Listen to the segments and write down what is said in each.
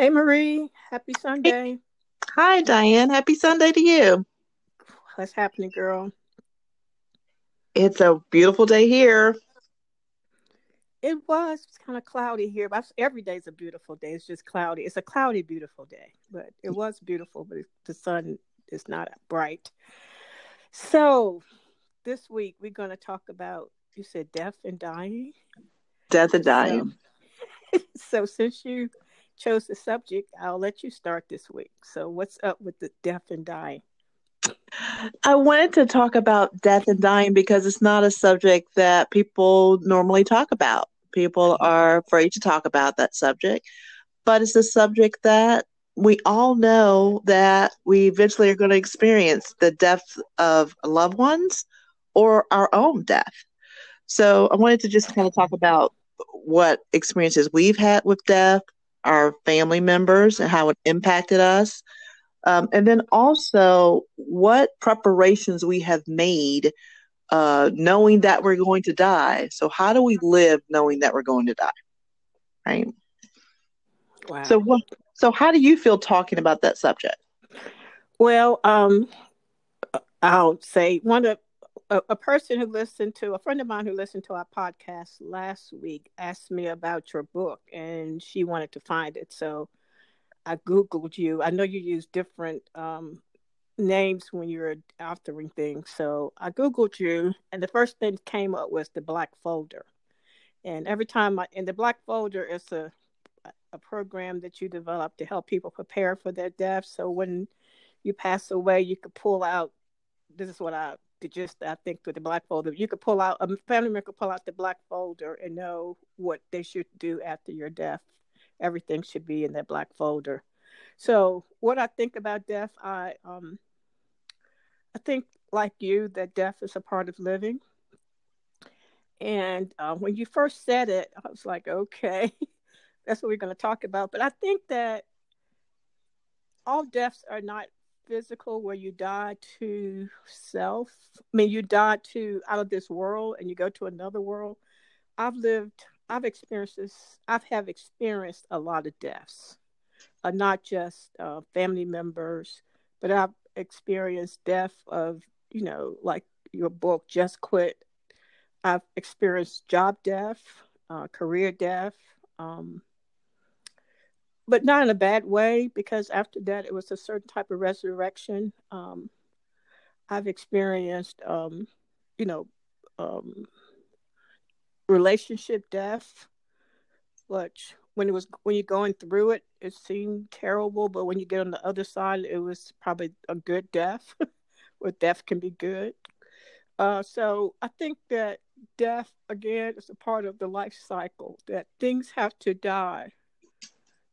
Hey, Marie. Happy Sunday. Hi, Diane. Happy Sunday to you. What's happening, girl? It's a beautiful day here. It was. It's kind of cloudy here, but every day is a beautiful day. It's just cloudy. It's a cloudy, beautiful day, but it was beautiful, but the sun is not bright. So, this week we're going to talk about, you said death and dying? Death and dying. So, so since you chose the subject, I'll let you start this week. So, what's up with the death and dying? I wanted to talk about death and dying because it's not a subject that people normally talk about. People are afraid to talk about that subject, but it's a subject that we all know that we eventually are going to experience the death of loved ones or our own death. So I wanted to just kind of talk about what experiences we've had with death, our family members, and how it impacted us. Um, and then also what preparations we have made uh, knowing that we're going to die. So, how do we live knowing that we're going to die? Right. Wow. So, what, so how do you feel talking about that subject? Well, um, I'll say one of a, a, person who listened to a friend of mine who listened to our podcast last week asked me about your book, and she wanted to find it. So I googled you. I know you use different um, names when you're authoring things. So I googled you, and the first thing came up was the Black Folder. And every time I in the Black Folder, is a a program that you develop to help people prepare for their death. So when you pass away, you could pull out. This is what I the gist I think with the Black Folder. You could pull out a family member could pull out the Black Folder and know what they should do after your death. Everything should be in that Black Folder. So what I think about death, I um, I think like you that death is a part of living. And uh, when you first said it, I was like, okay, that's what we're going to talk about. But I think that all deaths are not physical, where you die to self. I mean, you die to out of this world and you go to another world. I've lived, I've experienced this, I've have experienced a lot of deaths, uh, not just uh, family members, but I've experienced death of, you know, like your book, Just Quit. I've experienced job death, uh, career death, um, but not in a bad way because after that it was a certain type of resurrection. Um, I've experienced, um, you know, um, relationship death, which when it was when you're going through it, it seemed terrible, but when you get on the other side, it was probably a good death, where death can be good. Uh, so I think that death again is a part of the life cycle. That things have to die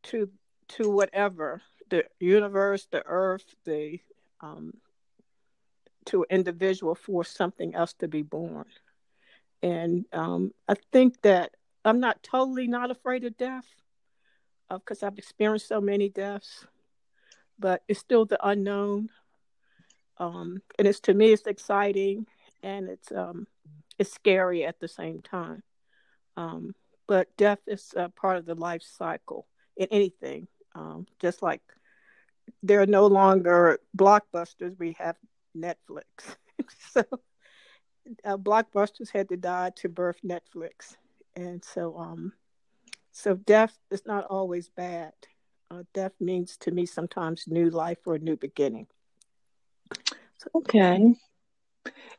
to to whatever the universe, the earth, the um, to an individual for something else to be born. And um, I think that I'm not totally not afraid of death because uh, I've experienced so many deaths, but it's still the unknown. Um, and it's to me, it's exciting and it's um, it's scary at the same time. Um, but death is part of the life cycle in anything. Um, just like there are no longer blockbusters, we have Netflix. so uh, blockbusters had to die to birth Netflix, and so um, so death is not always bad. Uh, death means to me sometimes new life or a new beginning. So, okay.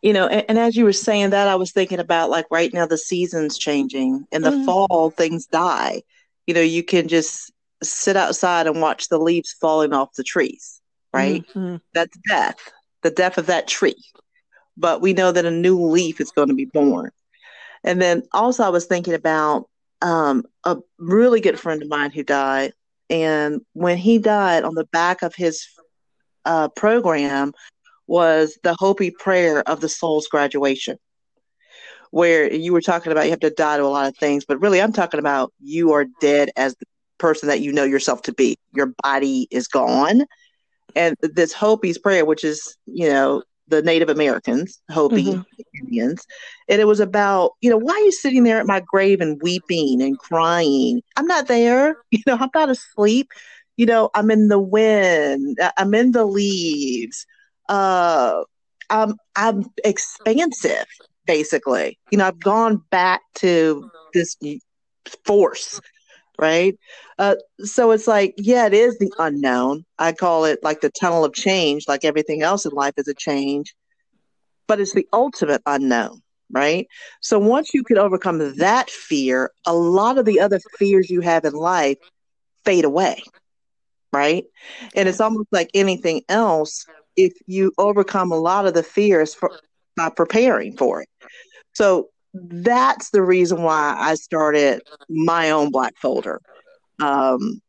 You know, and, and, as you were saying that, I was thinking about like right now the seasons changing. In the mm-hmm. fall, things die. You know, you can just sit outside and watch the leaves falling off the trees, right? Mm-hmm. That's death, the death of that tree. But we know that a new leaf is going to be born. And then also, I was thinking about um, a really good friend of mine who died. And when he died, on the back of his uh, program was the Hopi prayer of the soul's graduation, where you were talking about you have to die to a lot of things, but really, I'm talking about you are dead as the person that you know yourself to be. Your body is gone. And this Hopi's prayer, which is, you know, the Native Americans, Hopi mm-hmm. Indians. And it was about, you know, why are you sitting there at my grave and weeping and crying? I'm not there. You know, I'm not asleep. you know, I'm in the wind, I'm in the leaves. Uh, I'm I'm expansive, basically. You know, I've gone back to this force, right? Uh, so it's like, yeah, it is the unknown. I call it like the tunnel of change, like everything else in life is a change, but it's the ultimate unknown, right? So once you can overcome that fear, a lot of the other fears you have in life fade away, right? And it's almost like anything else. If you overcome a lot of the fears for, by preparing for it. So that's the reason why I started my own black folder. Um,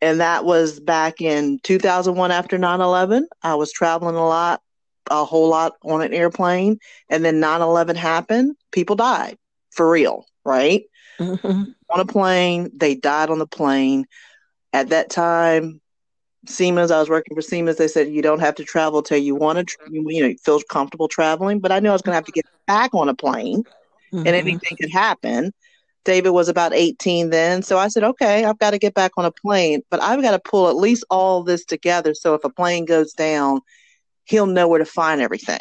and that was back in 2001 after 9 11. I was traveling a lot, a whole lot on an airplane. And then 9 11 happened. People died for real, right? Mm-hmm. On a plane. They died on the plane. At that time, Siemens, I was working for Siemens. They said you don't have to travel till you want to, tra- you know, feel comfortable traveling. But I knew I was going to have to get back on a plane mm-hmm. and anything could happen. David was about 18 then. So I said, okay, I've got to get back on a plane, but I've got to pull at least all this together. So if a plane goes down, he'll know where to find everything.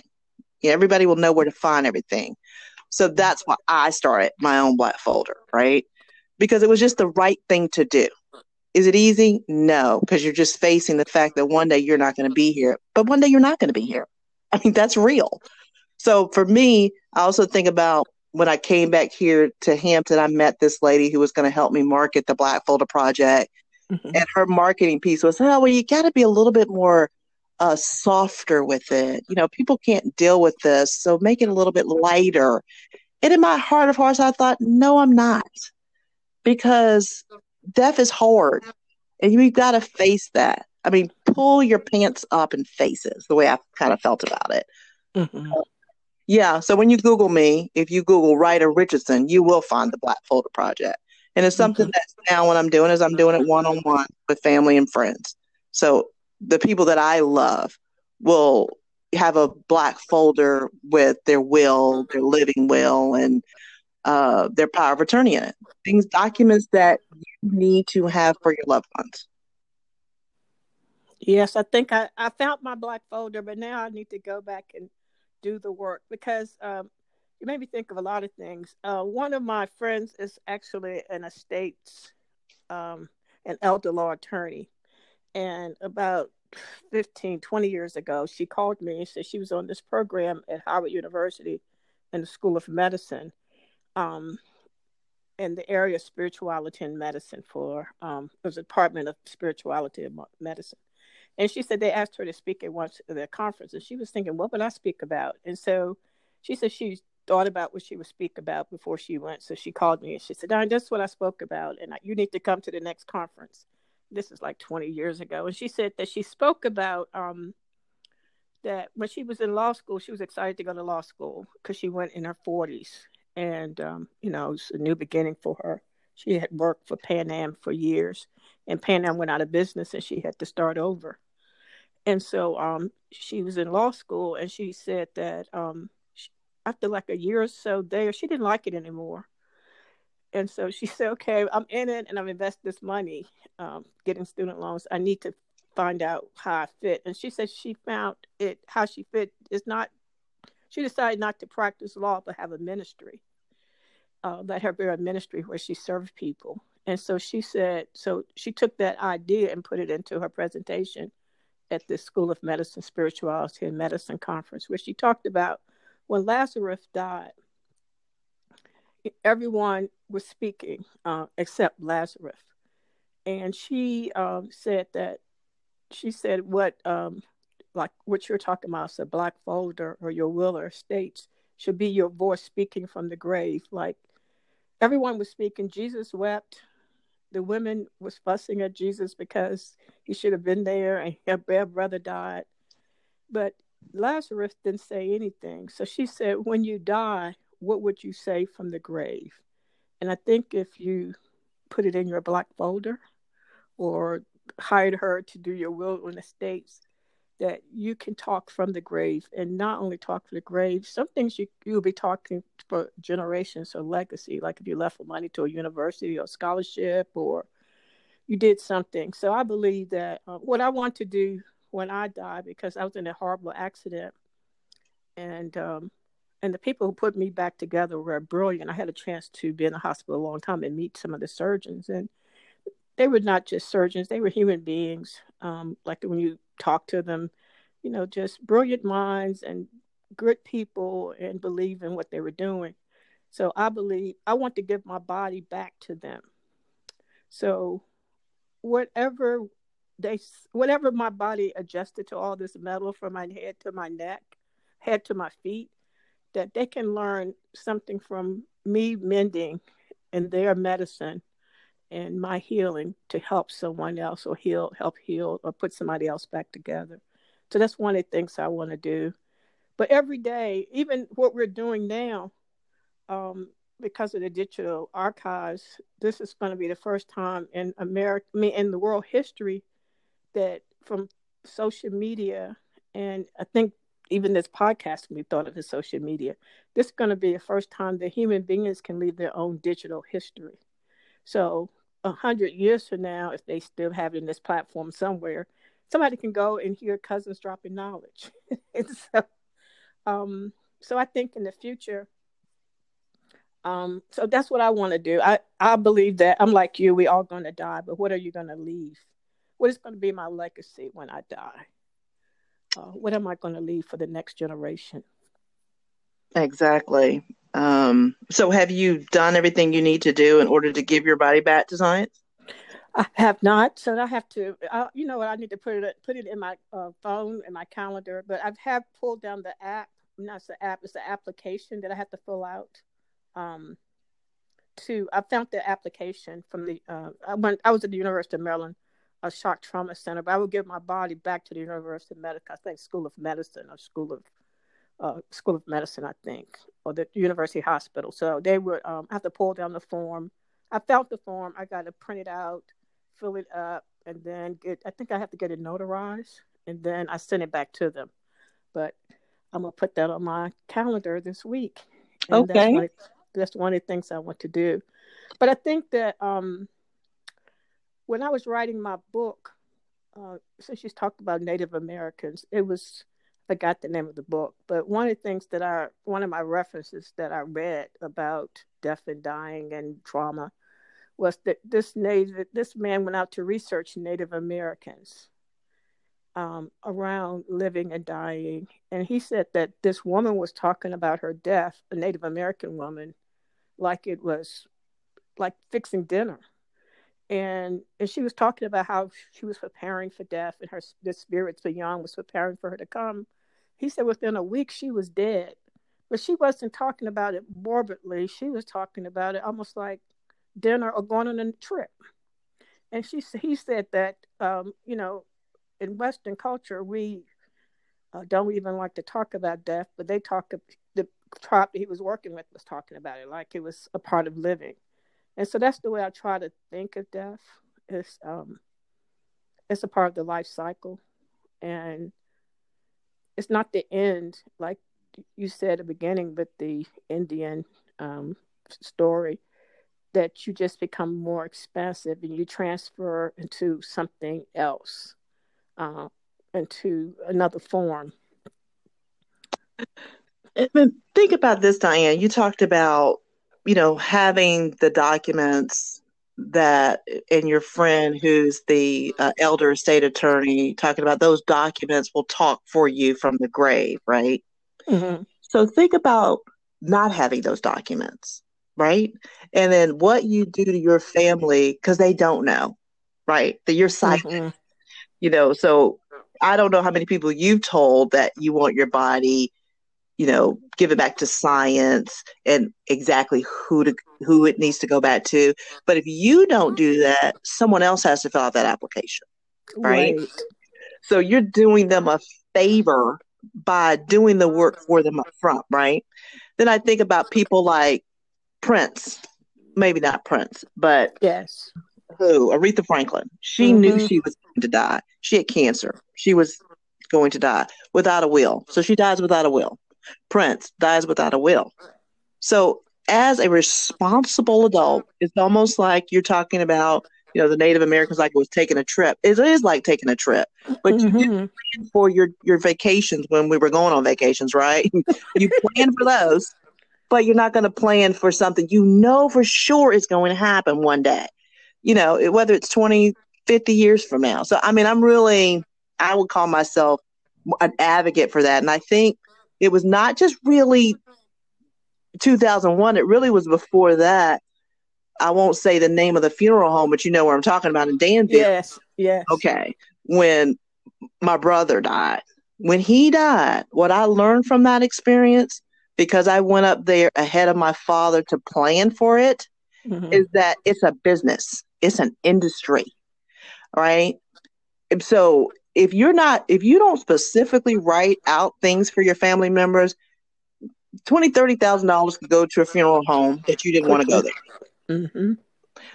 Yeah, everybody will know where to find everything. So that's why I started my own black folder, right? Because it was just the right thing to do. Is it easy? No, because you're just facing the fact that one day you're not going to be here, but one day you're not going to be here. I mean, that's real. So for me, I also think about when I came back here to Hampton, I met this lady who was going to help me market the Black Folder Project. Mm-hmm. And her marketing piece was, oh, well, you got to be a little bit more uh, softer with it. You know, people can't deal with this. So make it a little bit lighter. And in my heart of hearts, I thought, no, I'm not. Because death is hard. And you've got to face that. I mean, pull your pants up and face it, the way I kind of felt about it. Mm-hmm. Yeah. So when you Google me, if you Google Ryder Richardson, you will find the Black Folder Project. And it's something mm-hmm. that's now what I'm doing is I'm doing it one on one with family and friends. So the people that I love will have a black folder with their will, their living will, and uh, their power of attorney in it. Things, documents that you need to have for your loved ones. Yes, I think I, I found my black folder, but now I need to go back and do the work because um, you made me think of a lot of things. Uh, one of my friends is actually an estates, um, an elder law attorney. And about 15, 20 years ago, she called me and said she was on this program at Howard University in the School of Medicine um, in the area of spirituality and medicine for, um, it was a Department of Spirituality and Medicine. And she said they asked her to speak at one of their conference, and she was thinking, what would I speak about? And so she said she thought about what she would speak about before she went. So she called me and she said, Don, that's what I spoke about, and you need to come to the next conference. This is like 20 years ago. And she said that she spoke about um, that when she was in law school, she was excited to go to law school because she went in her 40s. And, um, you know, it was a new beginning for her. She had worked for Pan Am for years, and Pan Am went out of business and she had to start over. And so um, she was in law school and she said that um, she, after like a year or so there she didn't like it anymore. And so she said okay i'm in it and I'm invested this money um, getting student loans. I need to find out how i fit. And she said she found it how she fit. Is not she decided not to practice law but have a ministry uh, let her be a ministry where she served people and so she said so she took that idea and put it into her presentation at the School of Medicine, Spirituality, and Medicine conference, where she talked about when Lazarus died, everyone was speaking uh, except Lazarus. And she um, said that, she said, what, um, like what you're talking about, a black folder or your will or states should be your voice speaking from the grave. Like everyone was speaking, Jesus wept, the women was fussing at Jesus because he should have been there and her brother died. But Lazarus didn't say anything. So she said, When you die, what would you say from the grave? And I think if you put it in your black folder or hired her to do your will in estates, that you can talk from the grave and not only talk from the grave, some things you, you'll be talking for generations or legacy, like if you left money to a university or scholarship or you did something. So I believe that uh, what I want to do when I die, because I was in a horrible accident, and um, and the people who put me back together were brilliant. I had a chance to be in the hospital a long time and meet some of the surgeons, and they were not just surgeons; they were human beings. Um, like when you talk to them, you know, just brilliant minds and good people, and believe in what they were doing. So I believe I want to give my body back to them. So whatever they whatever my body adjusted to all this metal from my head to my neck, head to my feet, that they can learn something from me mending and their medicine and my healing to help someone else or heal help heal or put somebody else back together. So that's one of the things I want to do. But every day, even what we're doing now, um, because of the digital archives, this is going to be the first time in America, I mean, in the world history, that from social media, and I think even this podcast can be thought of as social media. This is going to be the first time that human beings can leave their own digital history. So, a hundred years from now, if they still have it in this platform somewhere, somebody can go and hear cousins dropping knowledge. and so, um, so I think in the future, um, so that's what I want to do. I, I believe that I'm like you, we all going to die, but what are you going to leave? What is going to be my legacy when I die? Uh, what am I going to leave for the next generation? Exactly. Um, so, have you done everything you need to do in order to give your body back to science? I have not, so I have to. Uh, you know what? I need to put it put it in my uh, phone and my calendar. But I have pulled down the app. Not the app; it's the application that I have to fill out um, to I found the application from the uh, I went I was at the University of Maryland, a shock trauma center, but I would give my body back to the University of Medical, I think School of Medicine or School of uh, School of Medicine, I think, or the University Hospital. So they would um, have to pull down the form. I felt the form. I got to print it out, fill it up, and then get. I think I have to get it notarized, and then I send it back to them. But I'm gonna put that on my calendar this week. And okay that's one of the things I want to do. But I think that um, when I was writing my book, uh, since you talked about Native Americans, it was forgot the name of the book, but one of the things that I one of my references that I read about death and dying and trauma was that this native this man went out to research Native Americans um, around living and dying, and he said that this woman was talking about her death, a Native American woman, like it was like fixing dinner. And and she was talking about how she was preparing for death and her the spirits beyond was preparing for her to come. He said within a week she was dead. But she wasn't talking about it morbidly. She was talking about it almost like dinner or going on a trip. And she he said that um, you know, in Western culture we uh, don't even like to talk about death, but they talk the tribe he was working with was talking about it like it was a part of living. And so that's the way I try to think of death. It's um it's a part of the life cycle and it's not the end like you said at the beginning but the Indian um, story that you just become more expansive and you transfer into something else uh, into another form think about this, Diane. You talked about, you know, having the documents that, and your friend who's the uh, elder state attorney talking about those documents will talk for you from the grave, right? Mm-hmm. So think about not having those documents, right? And then what you do to your family because they don't know, right? That you're psychic, mm-hmm. you know. So I don't know how many people you've told that you want your body you know, give it back to science and exactly who to who it needs to go back to. But if you don't do that, someone else has to fill out that application. Right. right. So you're doing them a favor by doing the work for them up front, right? Then I think about people like Prince, maybe not Prince, but yes, who Aretha Franklin. She mm-hmm. knew she was going to die. She had cancer. She was going to die without a will. So she dies without a will. Prince dies without a will. So, as a responsible adult, it's almost like you're talking about you know, the Native Americans like it was taking a trip. It is like taking a trip, but mm-hmm. you plan for your your vacations when we were going on vacations, right? you plan for those, but you're not going to plan for something you know for sure is going to happen one day. You know, whether it's 20, 50 years from now. So, I mean, I'm really, I would call myself an advocate for that. And I think it was not just really 2001, it really was before that. I won't say the name of the funeral home, but you know where I'm talking about in Danville. Yes, yes. Okay. When my brother died, when he died, what I learned from that experience, because I went up there ahead of my father to plan for it, mm-hmm. is that it's a business, it's an industry, right? So if you're not, if you don't specifically write out things for your family members, twenty, thirty thousand dollars could go to a funeral home that you didn't want to go there. Mm-hmm.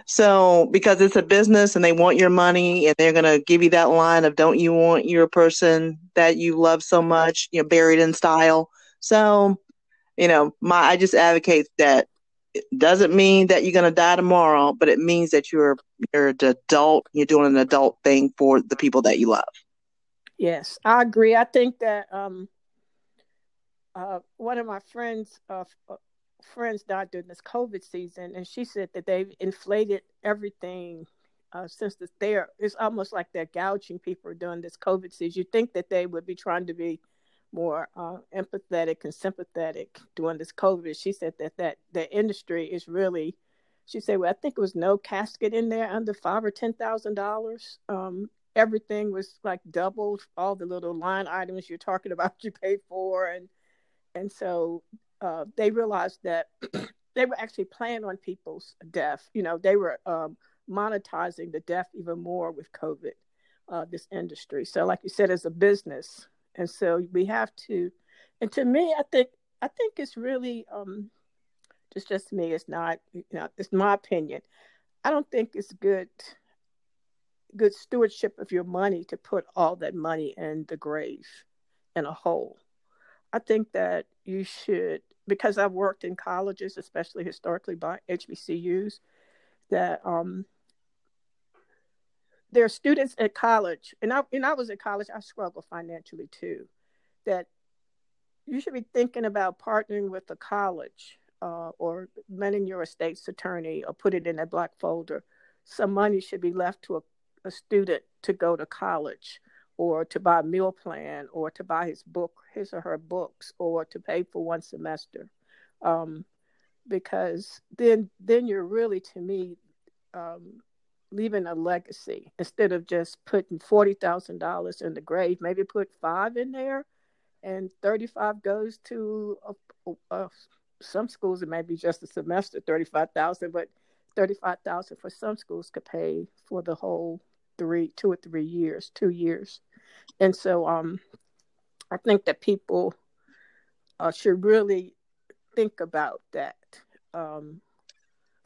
So because it's a business and they want your money and they're gonna give you that line of "Don't you want your person that you love so much, you know, buried in style?" So, you know, my I just advocate that it doesn't mean that you're gonna die tomorrow, but it means that you're you're an adult. You're doing an adult thing for the people that you love. Yes, I agree. I think that um, uh, one of my friends uh, friends died during this COVID season, and she said that they've inflated everything uh, since the there. It's almost like they're gouging people during this COVID season. You think that they would be trying to be more uh, empathetic and sympathetic during this COVID. She said that that the industry is really. She said, "Well, I think it was no casket in there under five or ten thousand um, dollars everything was like doubled all the little line items you're talking about you pay for. And and so uh, they realized that they were actually playing on people's death. You know they were um, monetizing the death even more with covid uh, this industry. So like you said as a business. And so we have to and to me i think i think it's really um just just me it's not you know it's my opinion. I don't think it's good good stewardship of your money to put all that money in the grave in a hole. I think that you should, because I've worked in colleges, especially historically by HBCUs, that um, there are students at college, and I, and I was at college, I struggled financially too, that you should be thinking about partnering with the college uh, or letting your estate's attorney or put it in a black folder. Some money should be left to a a student to go to college or to buy a meal plan or to buy his book, his or her books, or to pay for one semester. Um, because then then you're really to me um, leaving a legacy instead of just putting forty thousand dollars in the grave. Maybe put five in there, and thirty five goes to a, a, some schools. It may be just a semester, thirty five thousand, but thirty five thousand for some schools could pay for the whole three, two or three years, two years. And so um, I think that people uh, should really think about that. Um,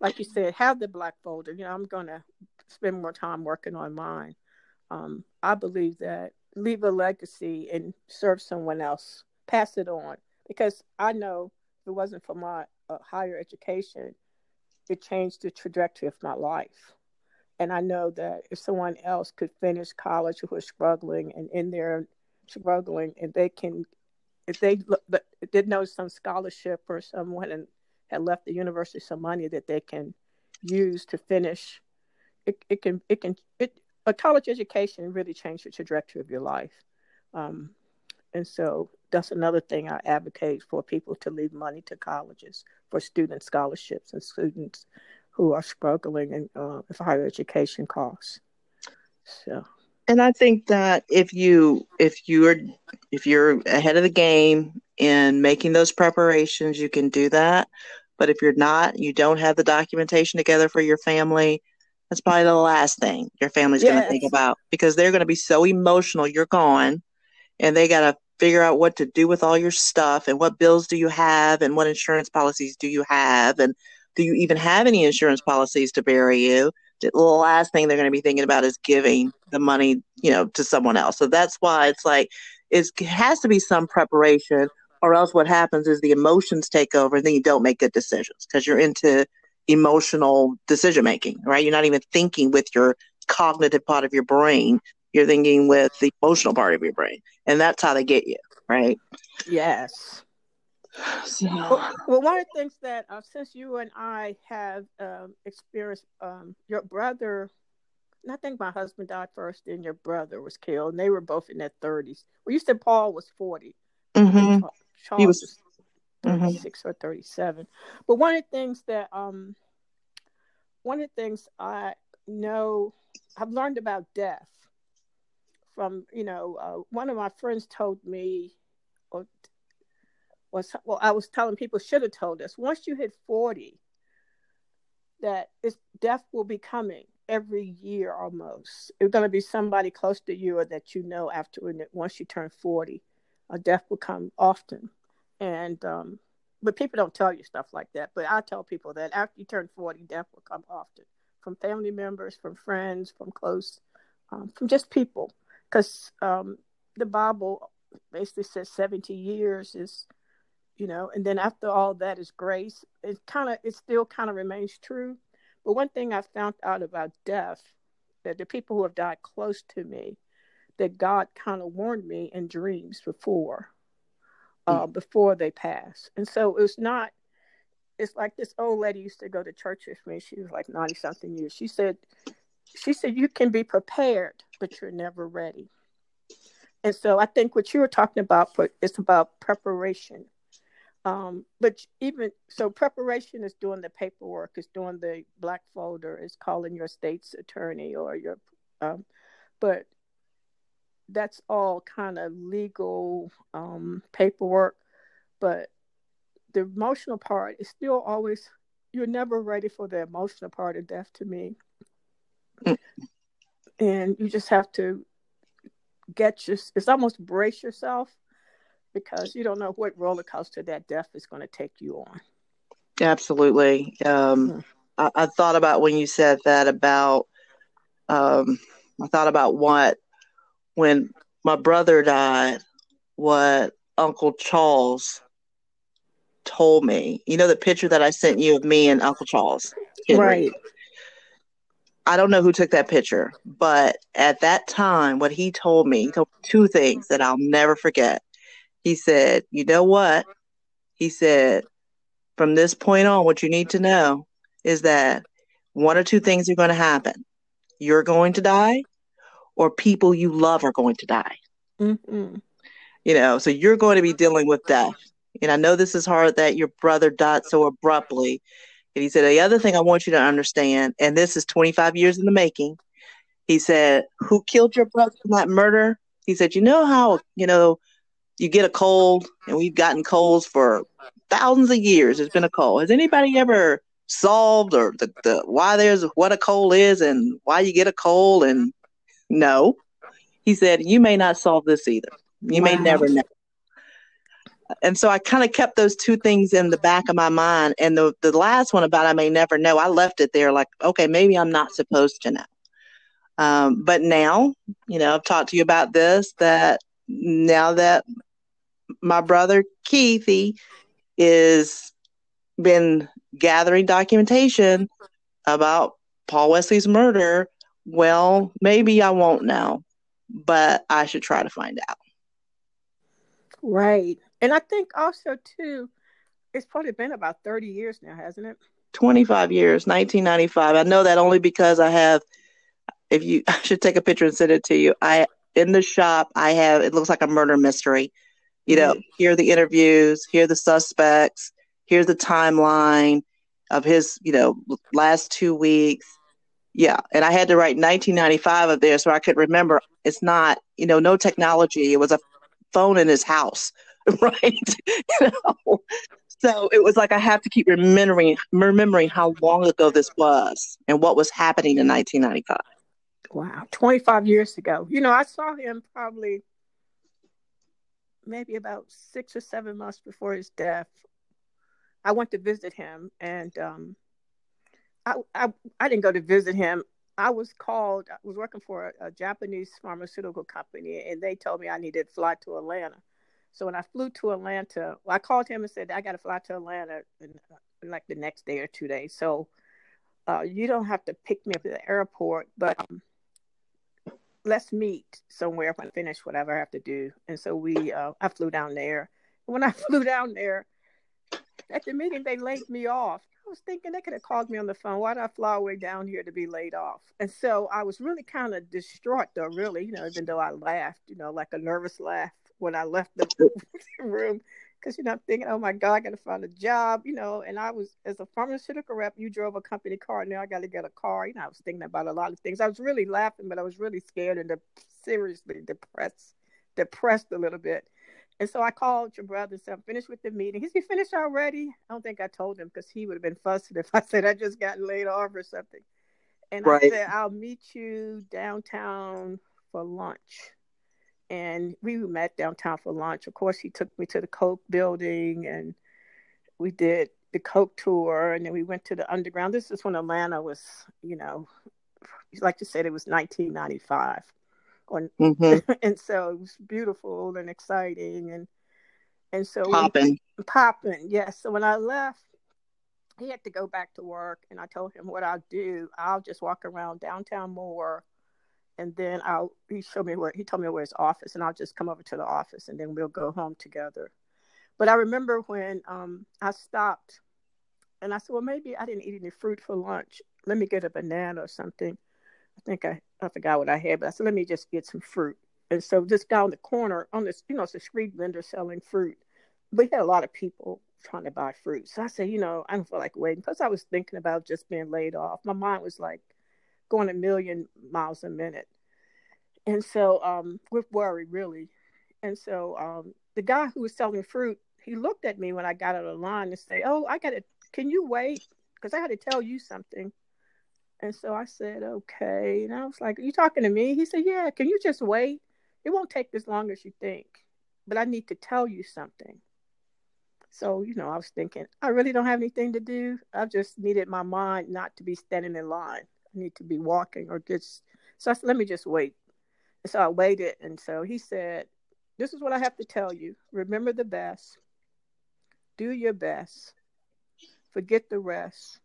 like you said, have the black folder. You know, I'm going to spend more time working on mine. Um, I believe that leave a legacy and serve someone else, pass it on. Because I know if it wasn't for my uh, higher education, it changed the trajectory of my life. And I know that if someone else could finish college who is struggling and in there struggling, and they can, if they did know some scholarship or someone and had left the university some money that they can use to finish, it, it can, it can, it, a college education really changed the trajectory of your life. Um, and so that's another thing I advocate for people to leave money to colleges for student scholarships and students who are struggling and uh, with higher education costs. So, and I think that if you if you're if you're ahead of the game in making those preparations, you can do that. But if you're not, you don't have the documentation together for your family. That's probably the last thing your family's yes. going to think about because they're going to be so emotional. You're gone, and they got to figure out what to do with all your stuff and what bills do you have and what insurance policies do you have and do you even have any insurance policies to bury you? The last thing they're going to be thinking about is giving the money, you know, to someone else. So that's why it's like it has to be some preparation, or else what happens is the emotions take over, and then you don't make good decisions because you're into emotional decision making, right? You're not even thinking with your cognitive part of your brain. You're thinking with the emotional part of your brain. And that's how they get you, right? Yes. So. Well, well, one of the things that uh, since you and I have um, experienced, um, your brother, I think my husband died first, and your brother was killed, and they were both in their thirties. Well, you said Paul was 40 mm-hmm. Charles he was, mm-hmm. 36 mm-hmm. or thirty-seven. But one of the things that um, one of the things I know I've learned about death from you know uh, one of my friends told me was well I was telling people should have told us once you hit 40 that it's death will be coming every year almost it's going to be somebody close to you or that you know after once you turn 40 a death will come often and um but people don't tell you stuff like that but i tell people that after you turn 40 death will come often from family members, from friends, from close, um, from just people. Because um, the Bible basically says 70 years is, you know, and then after all that is grace. It kind of, it still kind of remains true. But one thing I found out about death, that the people who have died close to me, that God kind of warned me in dreams before, uh, mm. before they pass. And so it's not it's like this old lady used to go to church with me. She was like 90 something years. She said, she said, you can be prepared, but you're never ready. And so I think what you were talking about, but it's about preparation. Um, but even so, preparation is doing the paperwork, is doing the black folder, is calling your state's attorney or your, um, but that's all kind of legal um, paperwork. But the emotional part is still always you're never ready for the emotional part of death to me. And you just have to get your it's almost brace yourself because you don't know what roller coaster that death is going to take you on. Absolutely. Um, mm. I, I, thought about when you said that about um, I thought about what when my brother died, what Uncle Charles told me. You know the picture that I sent you of me and Uncle Charles. Henry? Right. I don't know who took that picture, but at that time, what he told me, he told me two things that I'll never forget. He said, You know what? He said, From this point on, what you need to know is that one or two things are going to happen. You're going to die, or people you love are going to die. Mm-hmm. You know, so you're going to be dealing with death. And I know this is hard that your brother died so abruptly. And he said, The other thing I want you to understand, and this is 25 years in the making, he said, Who killed your brother in that murder? He said, You know how, you know, you get a cold, and we've gotten colds for thousands of years. It's been a cold. Has anybody ever solved or the, the why there's what a cold is and why you get a cold? And no. He said, You may not solve this either. You wow. may never know and so I kind of kept those two things in the back of my mind. And the the last one about I may never know, I left it there like, okay, maybe I'm not supposed to know. Um, but now, you know, I've talked to you about this that now that my brother Keithy is been gathering documentation about Paul Wesley's murder, well, maybe I won't know, but I should try to find out. Right. And I think also too, it's probably been about thirty years now, hasn't it? Twenty five years, nineteen ninety five. I know that only because I have. If you, I should take a picture and send it to you. I in the shop, I have. It looks like a murder mystery. You know, mm-hmm. here the interviews, hear the suspects, hear the timeline of his, you know, last two weeks. Yeah, and I had to write 1995 of there so I could remember. It's not, you know, no technology. It was a phone in his house right? you know? So it was like I have to keep remembering remembering how long ago this was and what was happening in 1995. Wow, 25 years ago. You know, I saw him probably maybe about six or seven months before his death. I went to visit him, and um, I, I I didn't go to visit him. I was called. I was working for a, a Japanese pharmaceutical company, and they told me I needed to fly to Atlanta. So when I flew to Atlanta, well, I called him and said I got to fly to Atlanta in, in, like the next day or two days. So uh, you don't have to pick me up at the airport, but um, let's meet somewhere when I finish whatever I have to do. And so we, uh, I flew down there. When I flew down there, at the meeting, they laid me off. I was thinking they could have called me on the phone. Why did I fly way down here to be laid off? And so I was really kind of distraught, though, really, you know, even though I laughed, you know, like a nervous laugh when I left the room. Because, you know, I'm thinking, oh my God, I got to find a job, you know. And I was, as a pharmaceutical rep, you drove a company car. Now I got to get a car. You know, I was thinking about a lot of things. I was really laughing, but I was really scared and de- seriously depressed, depressed a little bit. And so I called your brother and said, I'm finished with the meeting. He said, finished already? I don't think I told him because he would have been fussing if I said I just got laid off or something. And right. I said, I'll meet you downtown for lunch. And we met downtown for lunch. Of course, he took me to the Coke building and we did the Coke tour. And then we went to the underground. This is when Atlanta was, you know, like you said, it was 1995 on mm-hmm. and so it was beautiful and exciting and and so popping popping yes so when i left he had to go back to work and i told him what i'll do i'll just walk around downtown more and then i'll he showed me where he told me where his office and i'll just come over to the office and then we'll go home together but i remember when um, i stopped and i said well maybe i didn't eat any fruit for lunch let me get a banana or something I think I, I forgot what I had, but I said, let me just get some fruit. And so just down the corner on this, you know, it's a street vendor selling fruit. We had a lot of people trying to buy fruit. So I said, you know, I don't feel like waiting. Plus I was thinking about just being laid off. My mind was like going a million miles a minute. And so um with worry really. And so um the guy who was selling fruit, he looked at me when I got out of line and say, Oh, I gotta can you wait? Because I had to tell you something. And so I said, okay. And I was like, Are you talking to me? He said, Yeah, can you just wait? It won't take as long as you think, but I need to tell you something. So, you know, I was thinking, I really don't have anything to do. I just needed my mind not to be standing in line. Need to be walking or just, so I said, let me just wait. And so I waited. And so he said, This is what I have to tell you. Remember the best, do your best, forget the rest.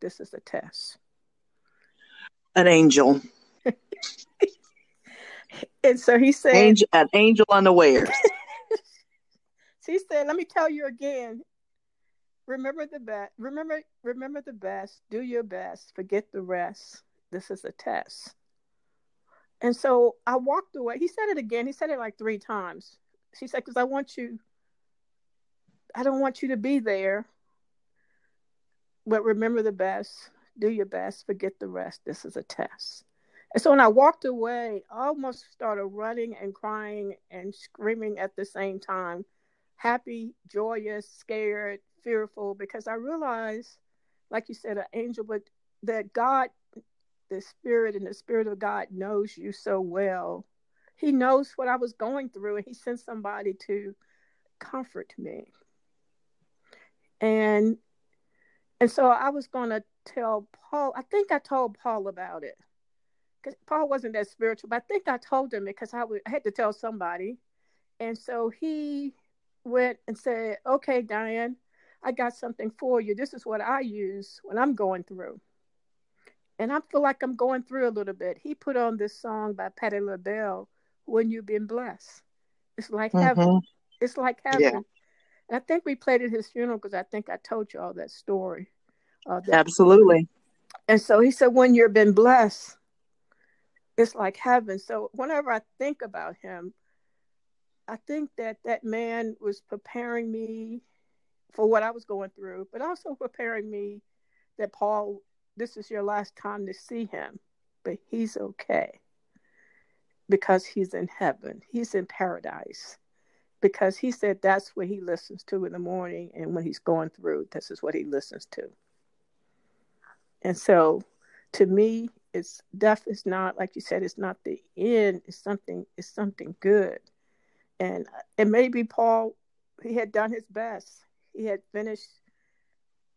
This is a test an angel. and so he said, angel, an angel unaware. so he said, "Let me tell you again. Remember the best. Remember, remember the best. Do your best. Forget the rest. This is a test." And so I walked away. He said it again. He said it like three times. She said, "Because I want you. I don't want you to be there. But remember the best do your best, forget the rest. This is a test. And so when I walked away, I almost started running and crying and screaming at the same time happy, joyous, scared, fearful, because I realized, like you said, an angel, but that God, the Spirit and the Spirit of God knows you so well. He knows what I was going through, and He sent somebody to comfort me. And and so I was going to tell Paul. I think I told Paul about it because Paul wasn't that spiritual, but I think I told him because I, I had to tell somebody. And so he went and said, Okay, Diane, I got something for you. This is what I use when I'm going through. And I feel like I'm going through a little bit. He put on this song by Patti LaBelle, When You've Been Blessed. It's like mm-hmm. heaven. It's like heaven. Yeah. And I think we played at his funeral because I think I told you all that story. Uh, Absolutely. And so he said, when you've been blessed, it's like heaven. So whenever I think about him, I think that that man was preparing me for what I was going through, but also preparing me that Paul, this is your last time to see him, but he's okay because he's in heaven, he's in paradise. Because he said that's what he listens to in the morning, and when he's going through, this is what he listens to. And so to me, it's death is not like you said, it's not the end, it's something, it's something good. And and maybe Paul he had done his best. He had finished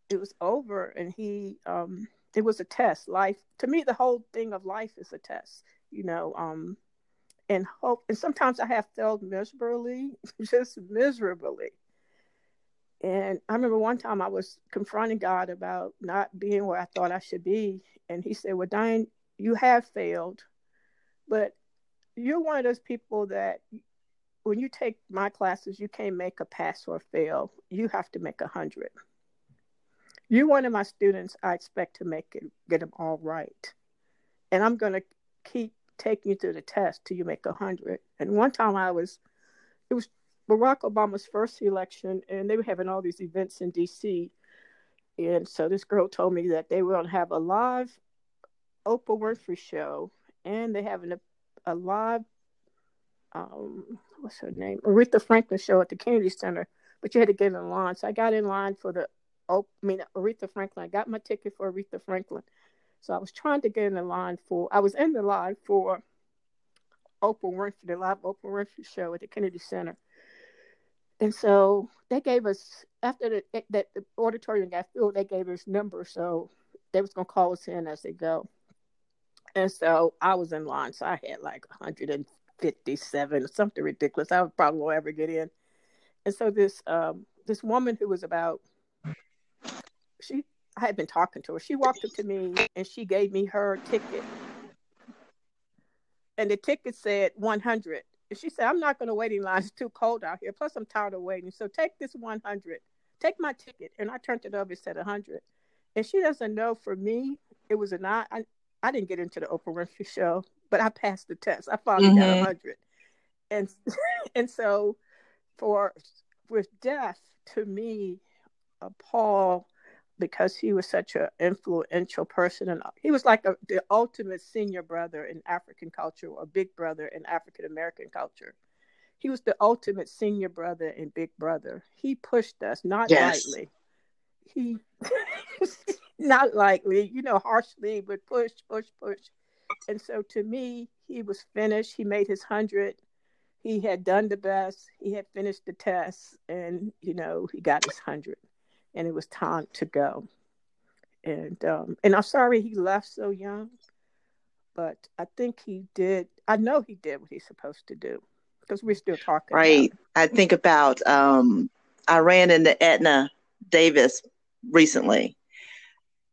it was over and he um it was a test. Life to me the whole thing of life is a test. You know, um and hope. And sometimes I have failed miserably, just miserably. And I remember one time I was confronting God about not being where I thought I should be. And he said, Well, Diane, you have failed, but you're one of those people that when you take my classes, you can't make a pass or fail. You have to make a hundred. You're one of my students. I expect to make it, get them all right, and I'm going to keep taking you through the test till you make a hundred. And one time I was, it was Barack Obama's first election, and they were having all these events in D.C. And so this girl told me that they were going to have a live Oprah Winfrey show, and they having a, a live, um, what's her name, Aretha Franklin show at the Kennedy Center. But you had to get in line, so I got in line for the, oh, I mean Aretha Franklin. I got my ticket for Aretha Franklin, so I was trying to get in the line for. I was in the line for Oprah Winfrey, the live Oprah Winfrey show at the Kennedy Center. And so they gave us after the, that the auditorium got filled, they gave us numbers, so they was gonna call us in as they go. And so I was in line, so I had like 157 or something ridiculous. I probably won't ever get in. And so this um, this woman who was about she I had been talking to her. She walked up to me and she gave me her ticket. And the ticket said 100. And she said, I'm not going to wait in line. It's too cold out here. Plus, I'm tired of waiting. So take this 100. Take my ticket. And I turned it over. It said 100. And she doesn't know for me, it was a nine. I, I didn't get into the Oprah Winfrey show, but I passed the test. I finally mm-hmm. got 100. And, and so for with death, to me, uh, Paul because he was such an influential person and he was like a, the ultimate senior brother in african culture or big brother in african american culture he was the ultimate senior brother and big brother he pushed us not yes. lightly he not lightly you know harshly but push push push and so to me he was finished he made his hundred he had done the best he had finished the test and you know he got his hundred and it was time to go. And um, and I'm sorry he left so young, but I think he did. I know he did what he's supposed to do because we're still talking. Right. I think about um, I ran into Edna Davis recently,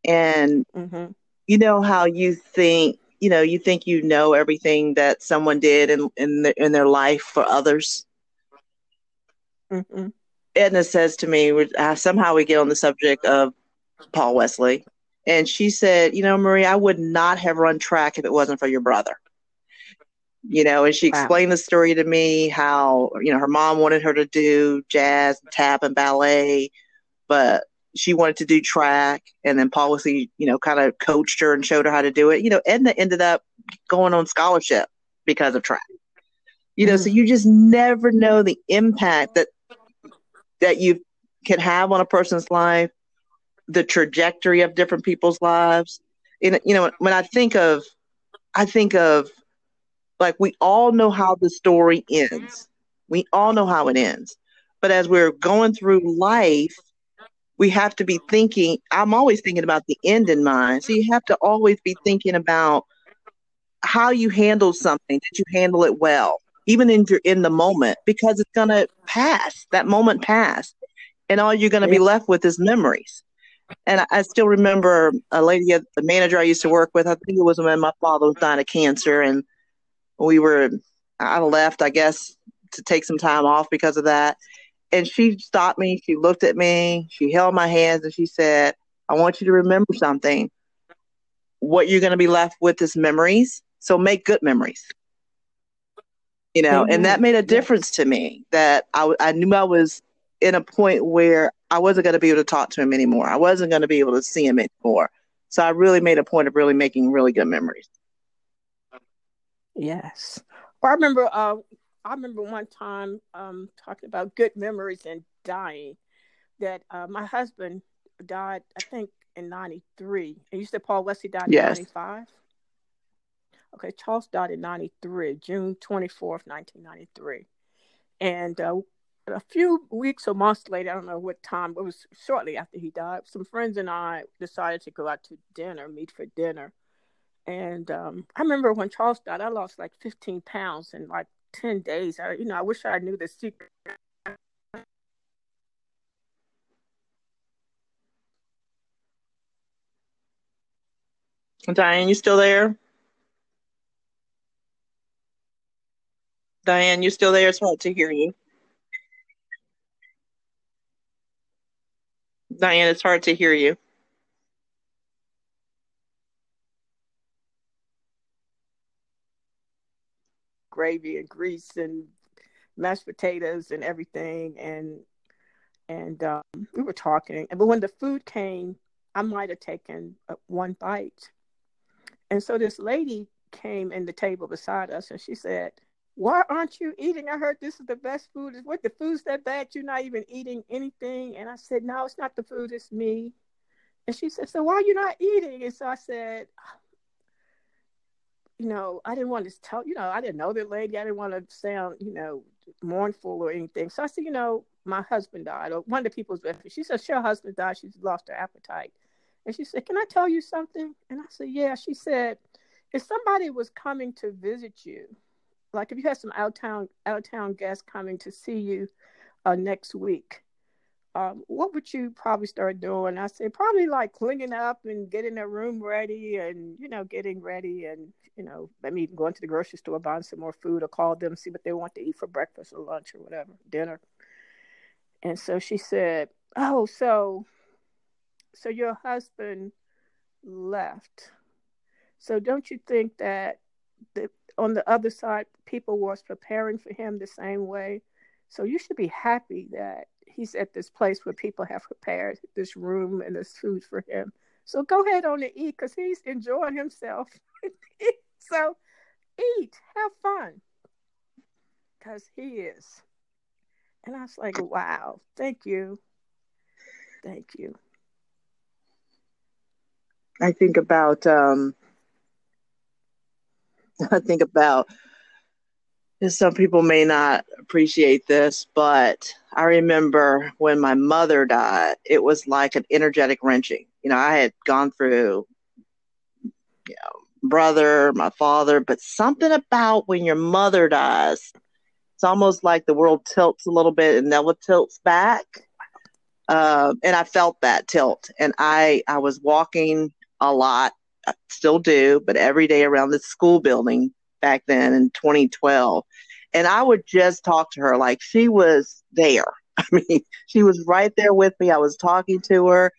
and mm-hmm. you know how you think you know you think you know everything that someone did in in, the, in their life for others. Mm-hmm. Edna says to me, uh, somehow we get on the subject of Paul Wesley, and she said, "You know, Marie, I would not have run track if it wasn't for your brother." You know, and she explained wow. the story to me how you know her mom wanted her to do jazz, and tap, and ballet, but she wanted to do track, and then policy you know, kind of coached her and showed her how to do it. You know, Edna ended up going on scholarship because of track. You know, mm. so you just never know the impact that that you can have on a person's life, the trajectory of different people's lives. And, you know, when I think of, I think of like we all know how the story ends. We all know how it ends. But as we're going through life, we have to be thinking. I'm always thinking about the end in mind. So you have to always be thinking about how you handle something. Did you handle it well? even in you're in the moment, because it's gonna pass. That moment passed, and all you're gonna be left with is memories. And I, I still remember a lady, the manager I used to work with. I think it was when my father was dying of cancer, and we were. I left, I guess, to take some time off because of that. And she stopped me. She looked at me. She held my hands, and she said, "I want you to remember something. What you're going to be left with is memories. So make good memories." you know, mm-hmm. and that made a difference to me that I, I knew I was in a point where I wasn't going to be able to talk to him anymore. I wasn't going to be able to see him anymore. So I really made a point of really making really good memories. Yes. Well, I remember, uh, I remember one time um, talking about good memories and dying. That uh, my husband died, I think, in '93, and you said Paul Wesley died yes. in '95. Okay, Charles died in 93, June 24th, 1993. And uh, a few weeks or months later, I don't know what time, it was shortly after he died, some friends and I decided to go out to dinner, meet for dinner. And um, I remember when Charles died, I lost like 15 pounds in like 10 days. I, you know, I wish I knew the secret. Diane, you still there? Diane, you still there? It's hard to hear you. Diane, it's hard to hear you. Gravy and grease and mashed potatoes and everything, and and um, we were talking. And but when the food came, I might have taken uh, one bite, and so this lady came in the table beside us, and she said, why aren't you eating? I heard this is the best food. Is what the food's that bad? You're not even eating anything. And I said, no, it's not the food. It's me. And she said, so why are you not eating? And so I said, you know, I didn't want to tell, you know, I didn't know the lady. I didn't want to sound, you know, mournful or anything. So I said, you know, my husband died, or one of the people's. She said, her husband died. She's lost her appetite. And she said, can I tell you something? And I said, yeah. She said, if somebody was coming to visit you, like if you had some out town out of town guests coming to see you uh, next week, um, what would you probably start doing? I said probably like cleaning up and getting their room ready, and you know getting ready, and you know maybe even going to the grocery store buying some more food, or call them see what they want to eat for breakfast or lunch or whatever dinner. And so she said, "Oh, so so your husband left. So don't you think that the on the other side, people was preparing for him the same way. So you should be happy that he's at this place where people have prepared this room and this food for him. So go ahead on and eat because he's enjoying himself. so eat, have fun because he is. And I was like, wow, thank you. Thank you. I think about um, I think about some people may not appreciate this, but I remember when my mother died, it was like an energetic wrenching. You know, I had gone through, you know, brother, my father, but something about when your mother dies, it's almost like the world tilts a little bit and never tilts back. Uh, and I felt that tilt, and I I was walking a lot I still do, but every day around the school building back then in 2012. And I would just talk to her like she was there. I mean, she was right there with me. I was talking to her.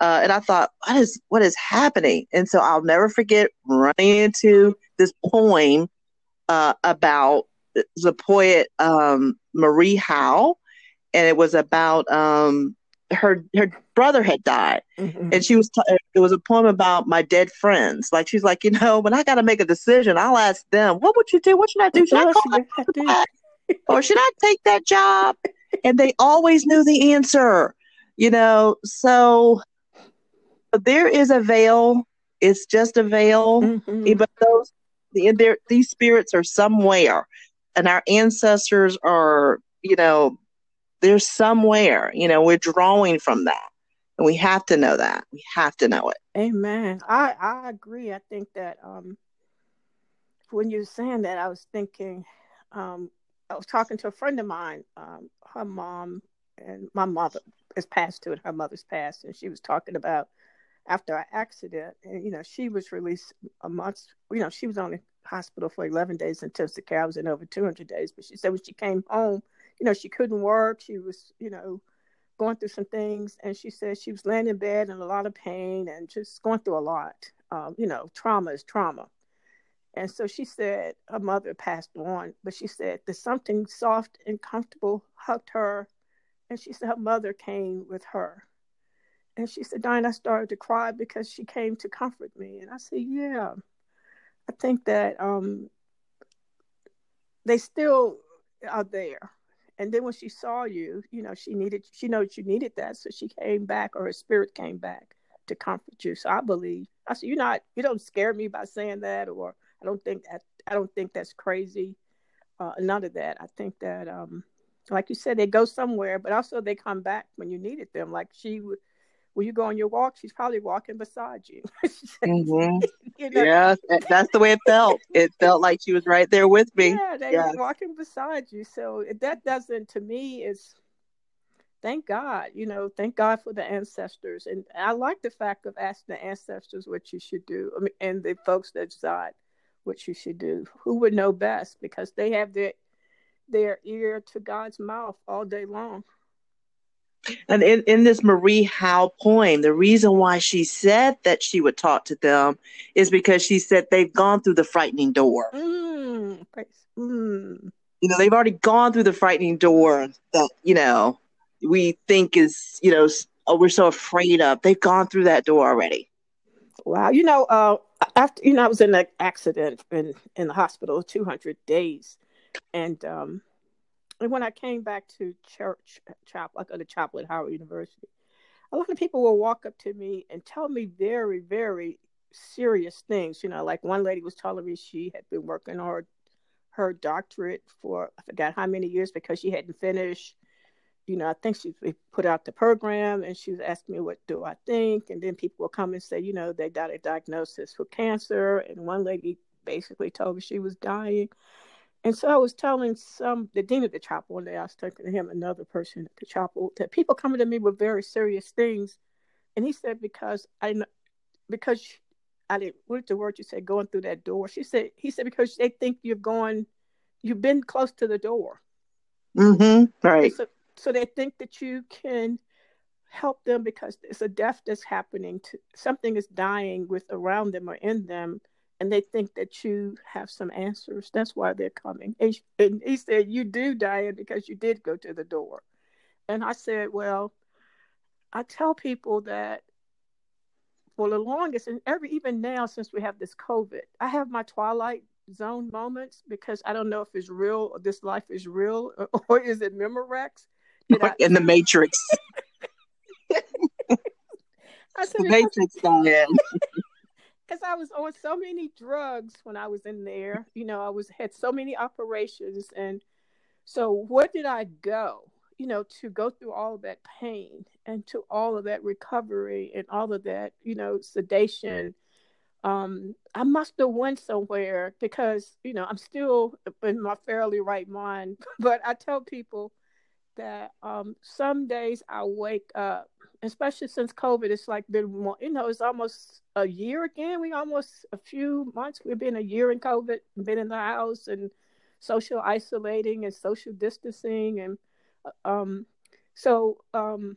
Uh, and I thought, what is what is happening? And so I'll never forget running into this poem uh, about the poet um, Marie Howe, and it was about um, her her brother had died. Mm-hmm. and she was t- it was a poem about my dead friends. Like she's like you know when i got to make a decision i'll ask them what would you do? What should i do? Should I call or should i take that job? And they always knew the answer you know? So there is a veil. It's just a veil. Mm-hmm. but those the, these spirits are somewhere and our ancestors are you know there's somewhere, you know, we're drawing from that. And we have to know that. We have to know it. Amen. I, I agree. I think that um, when you were saying that, I was thinking, um, I was talking to a friend of mine. Um, her mom and my mother is passed to it. Her mother's passed. And she was talking about after an accident. And, you know, she was released a month, you know, she was on the hospital for 11 days intensive care. I was in over 200 days. But she said when she came home, you know, she couldn't work. She was, you know, going through some things. And she said she was laying in bed in a lot of pain and just going through a lot. Um, you know, trauma is trauma. And so she said her mother passed on, but she said that something soft and comfortable hugged her. And she said her mother came with her. And she said, Diane, I started to cry because she came to comfort me. And I said, Yeah. I think that um, they still are there and then when she saw you you know she needed she knows you needed that so she came back or her spirit came back to comfort you. So i believe i said you're not you don't scare me by saying that or i don't think that i don't think that's crazy uh, none of that. I think that um like you said they go somewhere but also they come back when you needed them. Like she when you go on your walk, she's probably walking beside you. mm-hmm. you know? Yeah, that's the way it felt. It felt like she was right there with me. Yeah, they were walking beside you. So that doesn't, to me, is thank God. You know, thank God for the ancestors, and I like the fact of asking the ancestors what you should do, I mean, and the folks that died what you should do. Who would know best? Because they have their their ear to God's mouth all day long. And in, in this Marie Howe poem, the reason why she said that she would talk to them is because she said they've gone through the frightening door. Mm, mm. You know, they've already gone through the frightening door that, you know, we think is, you know, oh, we're so afraid of. They've gone through that door already. Wow. You know, uh, after, you know, I was in an accident in, in the hospital 200 days. And um, and when I came back to church chapel, I go to chapel at Howard University, a lot of people will walk up to me and tell me very, very serious things. You know, like one lady was telling me she had been working on her, her doctorate for I forgot how many years because she hadn't finished. You know, I think she put out the program and she was asking me, What do I think? And then people will come and say, You know, they got a diagnosis for cancer. And one lady basically told me she was dying. And so I was telling some the dean of the chapel one day, I was talking to him, another person at the chapel, that people coming to me with very serious things. And he said, because I because I didn't what the word you said, going through that door. She said he said, because they think you're going you've been close to the door. Mm-hmm. Right. So, so they think that you can help them because it's a death that's happening to something is dying with around them or in them and they think that you have some answers. That's why they're coming. And, and he said, You do, Diane, because you did go to the door. And I said, Well, I tell people that for the longest, and every even now since we have this COVID, I have my twilight zone moments because I don't know if it's real or this life is real or, or is it Memorex? In the Matrix. I said, the Matrix, Diane because I was on so many drugs when I was in there. You know, I was had so many operations, and so where did I go? You know, to go through all of that pain and to all of that recovery and all of that, you know, sedation. Um, I must have went somewhere because you know I'm still in my fairly right mind. But I tell people that um, some days I wake up especially since COVID, it's like been more, you know, it's almost a year again. We almost a few months. We've been a year in COVID, been in the house and social isolating and social distancing, and uh, um, so um,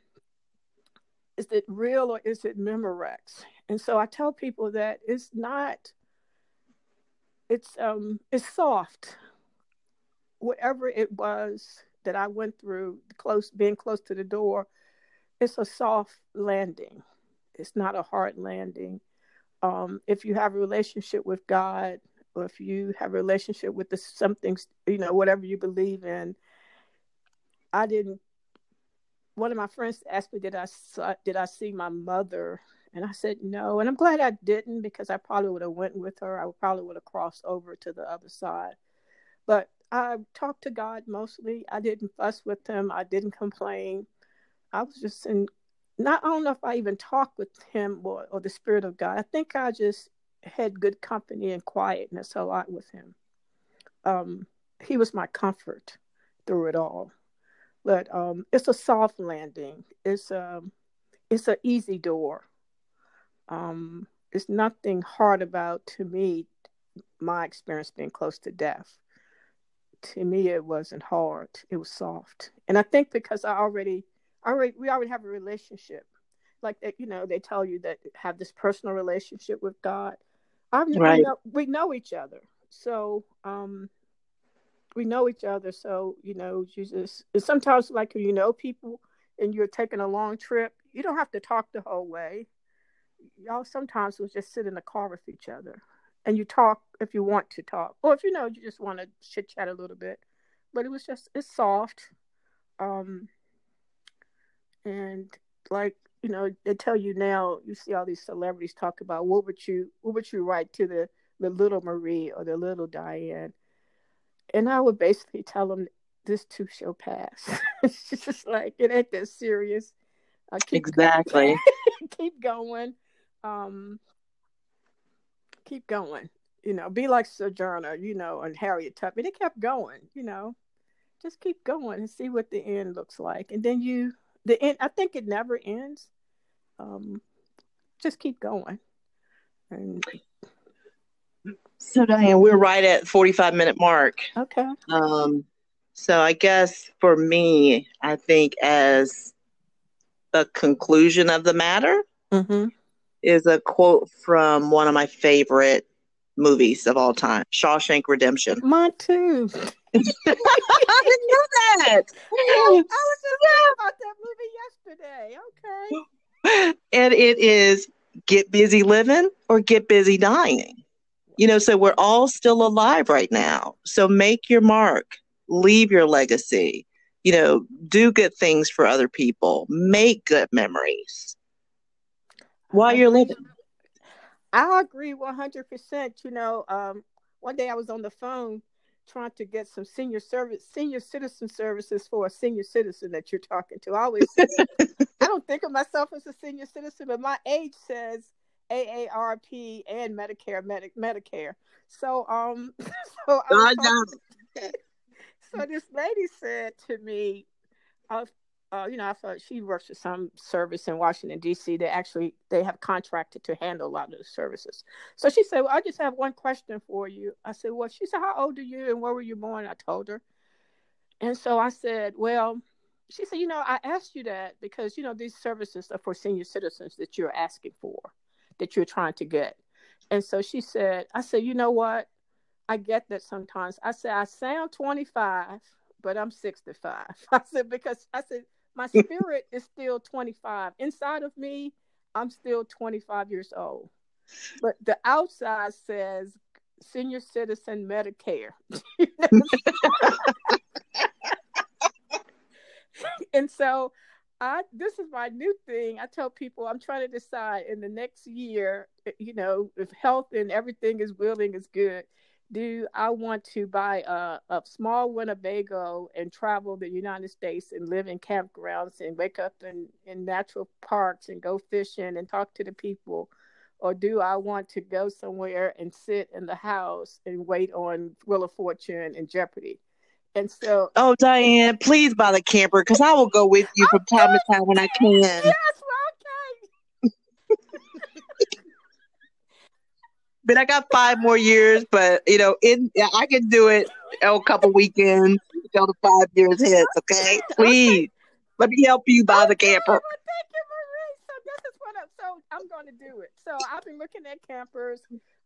is it real or is it Memorex? And so I tell people that it's not. It's um, it's soft. Whatever it was that I went through, close being close to the door it's a soft landing. It's not a hard landing. Um, if you have a relationship with God, or if you have a relationship with the something, you know, whatever you believe in. I didn't. One of my friends asked me, "Did I did I see my mother?" And I said no, and I'm glad I didn't because I probably would have went with her. I probably would have crossed over to the other side. But I talked to God mostly. I didn't fuss with him. I didn't complain. I was just in not I don't know if I even talked with him or, or the spirit of God. I think I just had good company and quietness a lot with him. Um, he was my comfort through it all. But um, it's a soft landing. It's a um, it's an easy door. Um, it's nothing hard about to me my experience being close to death. To me, it wasn't hard. It was soft, and I think because I already already we already have a relationship. Like that you know they tell you that have this personal relationship with god. I've, right. we, know, we know each other. So um we know each other. So you know you just sometimes like you know people and you're taking a long trip you don't have to talk the whole way. Y'all sometimes will just sit in the car with each other and you talk if you want to talk or if you know you just want to chit chat a little bit but it was just it's soft um and like you know they tell you now you see all these celebrities talk about what would you what would you write to the the little marie or the little diane? And i would basically tell them this too shall pass. It's just like it ain't that serious. Exactly. Keep going. Um, keep going. You know, be like Sojourner, you know, and Harriet Tubman. They kept going, you know. Just keep going and see what the end looks like. And then you the end I think it never ends. Um just keep going. And so Diane, we're right at 45 minute mark. Okay. Um so I guess for me, I think as the conclusion of the matter, mm-hmm is a quote from one of my favorite movies of all time, Shawshank Redemption. Mine too. I didn't know that. I, was just about that movie yesterday. Okay. And it is get busy living or get busy dying. You know, so we're all still alive right now. So make your mark, leave your legacy, you know, do good things for other people, make good memories while you're living. I agree 100%. You know, um, one day I was on the phone trying to get some senior service, senior citizen services for a senior citizen that you're talking to. I always, I don't think of myself as a senior citizen, but my age says AARP and Medicare, Medi- Medicare. So, um, so, so this lady said to me, uh, uh, you know, I thought she works for some service in Washington D.C. They actually they have contracted to handle a lot of the services. So she said, "Well, I just have one question for you." I said, "Well," she said, "How old are you and where were you born?" I told her, and so I said, "Well," she said, "You know, I asked you that because you know these services are for senior citizens that you're asking for, that you're trying to get." And so she said, "I said, you know what? I get that sometimes." I said, "I sound 25." But I'm 65. I said, because I said, my spirit is still 25. Inside of me, I'm still 25 years old. But the outside says senior citizen Medicare. and so I this is my new thing. I tell people I'm trying to decide in the next year, you know, if health and everything is willing is good, do I want to buy a, a small Winnebago and travel the United States and live in campgrounds and wake up in, in natural parks and go fishing and talk to the people? Or do I want to go somewhere and sit in the house and wait on Wheel of Fortune and Jeopardy? And so, oh, Diane, please buy the camper because I will go with you from time to time when I can. Yes, but I got five more years. But you know, in I can do it a couple weekends until the five years hits. Okay, please let me help you buy the camper. Thank you, Marie. So this is what I'm. So I'm going to do it. So I've been looking at campers.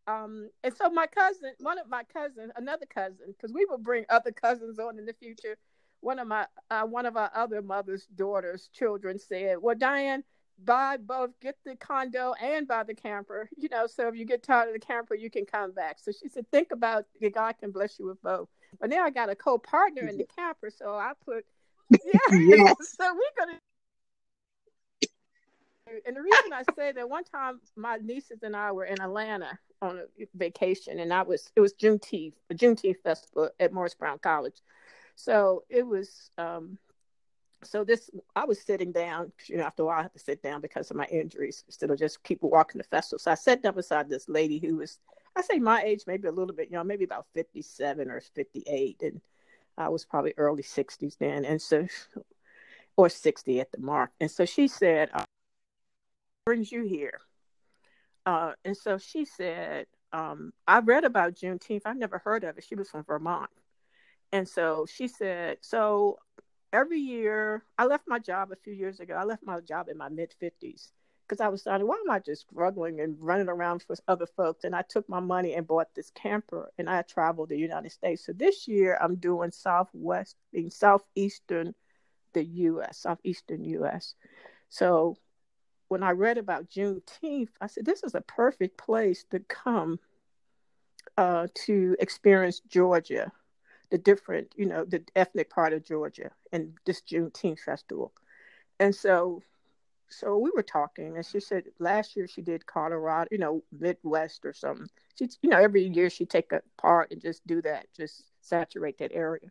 Um, and so my cousin, one of my cousins, another cousin, because we will bring other cousins on in the future. One of my, uh, one of our other mother's daughters' children said, "Well, Diane, buy both, get the condo and buy the camper. You know, so if you get tired of the camper, you can come back. So she said, think about the God can bless you with both. But now I got a co-partner in the camper, so I put yeah. yes. so we're gonna. And the reason I say that one time my nieces and I were in Atlanta on a vacation, and I was it was Juneteenth, a Juneteenth festival at Morris Brown College. So it was um, so this I was sitting down, you know, after a while I had to sit down because of my injuries instead of just keep walking the festival. So I sat down beside this lady who was I say my age, maybe a little bit, you know, maybe about fifty seven or fifty eight and I was probably early sixties then and so or sixty at the mark. And so she said, uh, brings you here? Uh, and so she said, um, I read about Juneteenth. I've never heard of it. She was from Vermont. And so she said, So every year, I left my job a few years ago. I left my job in my mid 50s because I was starting, why am I just struggling and running around for other folks? And I took my money and bought this camper and I traveled the United States. So this year I'm doing Southwest, in Southeastern, the US, Southeastern US. So when I read about Juneteenth, I said, this is a perfect place to come uh, to experience Georgia the different, you know, the ethnic part of Georgia and this Juneteenth festival. And so so we were talking and she said last year she did Colorado, you know, Midwest or something. She you know, every year she take a part and just do that, just saturate that area.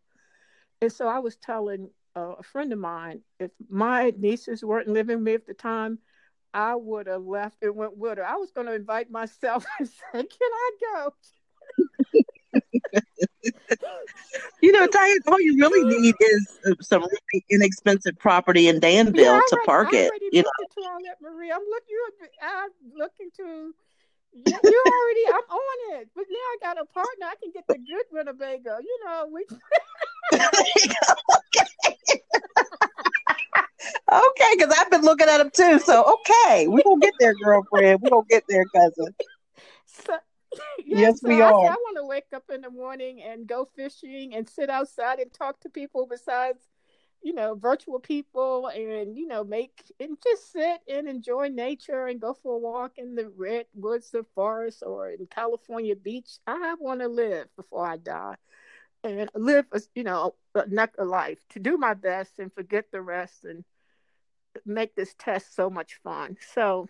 And so I was telling uh, a friend of mine, if my nieces weren't living with me at the time, I would have left and went with her. I was going to invite myself and say, "Can I go?" You know, Diane, all you really need is uh, some really inexpensive property in Danville Yeah, to park it. You know, looked all that, Marie. I'm looking. I'm looking to. Yeah, you already. I'm on it, but now I got a partner. I can get the good Winnebago. You know, we. okay, because I've been looking at them too. So okay, we gonna get there, girlfriend. We gonna get there, cousin. So, yeah, Yes, so we I, are. I want to wake up in the morning and go fishing and sit outside and talk to people besides, you know, virtual people and, you know, make and just sit and enjoy nature and go for a walk in the redwoods of forest or in California beach. I want to live before I die and live, a, you know, a, a life to do my best and forget the rest and make this test so much fun. So,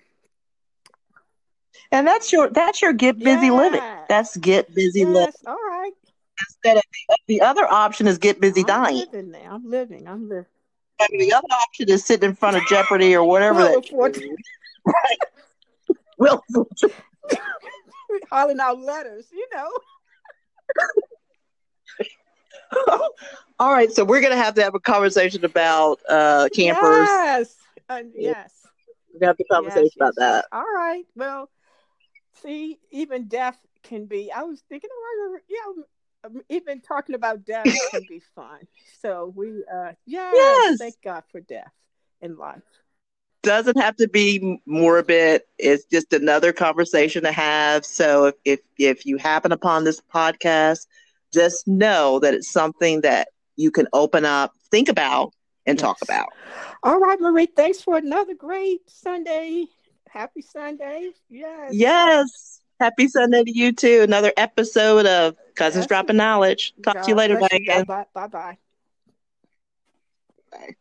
And that's your that's your get busy living. That's get busy living. yes, all right. Instead of the, the other option is get busy I'm dying. living now. I'm living. I'm living. I mean, the other option is sitting in front of Jeopardy or whatever Well, that. before Well, hollering out letters, you know. all right. So we're gonna have to have a conversation about uh, campers. Yes. Uh, yes. We're gonna have a conversation yes, about yes, yes. that. All right. Well, see, even death can be. I was thinking about yeah. um, Even talking about death can be fun. So we, uh, yes, Yes. thank God for death in life. doesn't have to be morbid. It's just another conversation to have. So if, if if you happen upon this podcast, just know that it's something that you can open up, think about, and talk about. All right, Marie. Thanks for another great Sunday. Happy Sunday. Yes. Yes. Happy Sunday to you too. Another episode of Cousins Yes. Dropping Knowledge. Talk to you later. Diane. Bye bye. Bye. Bye.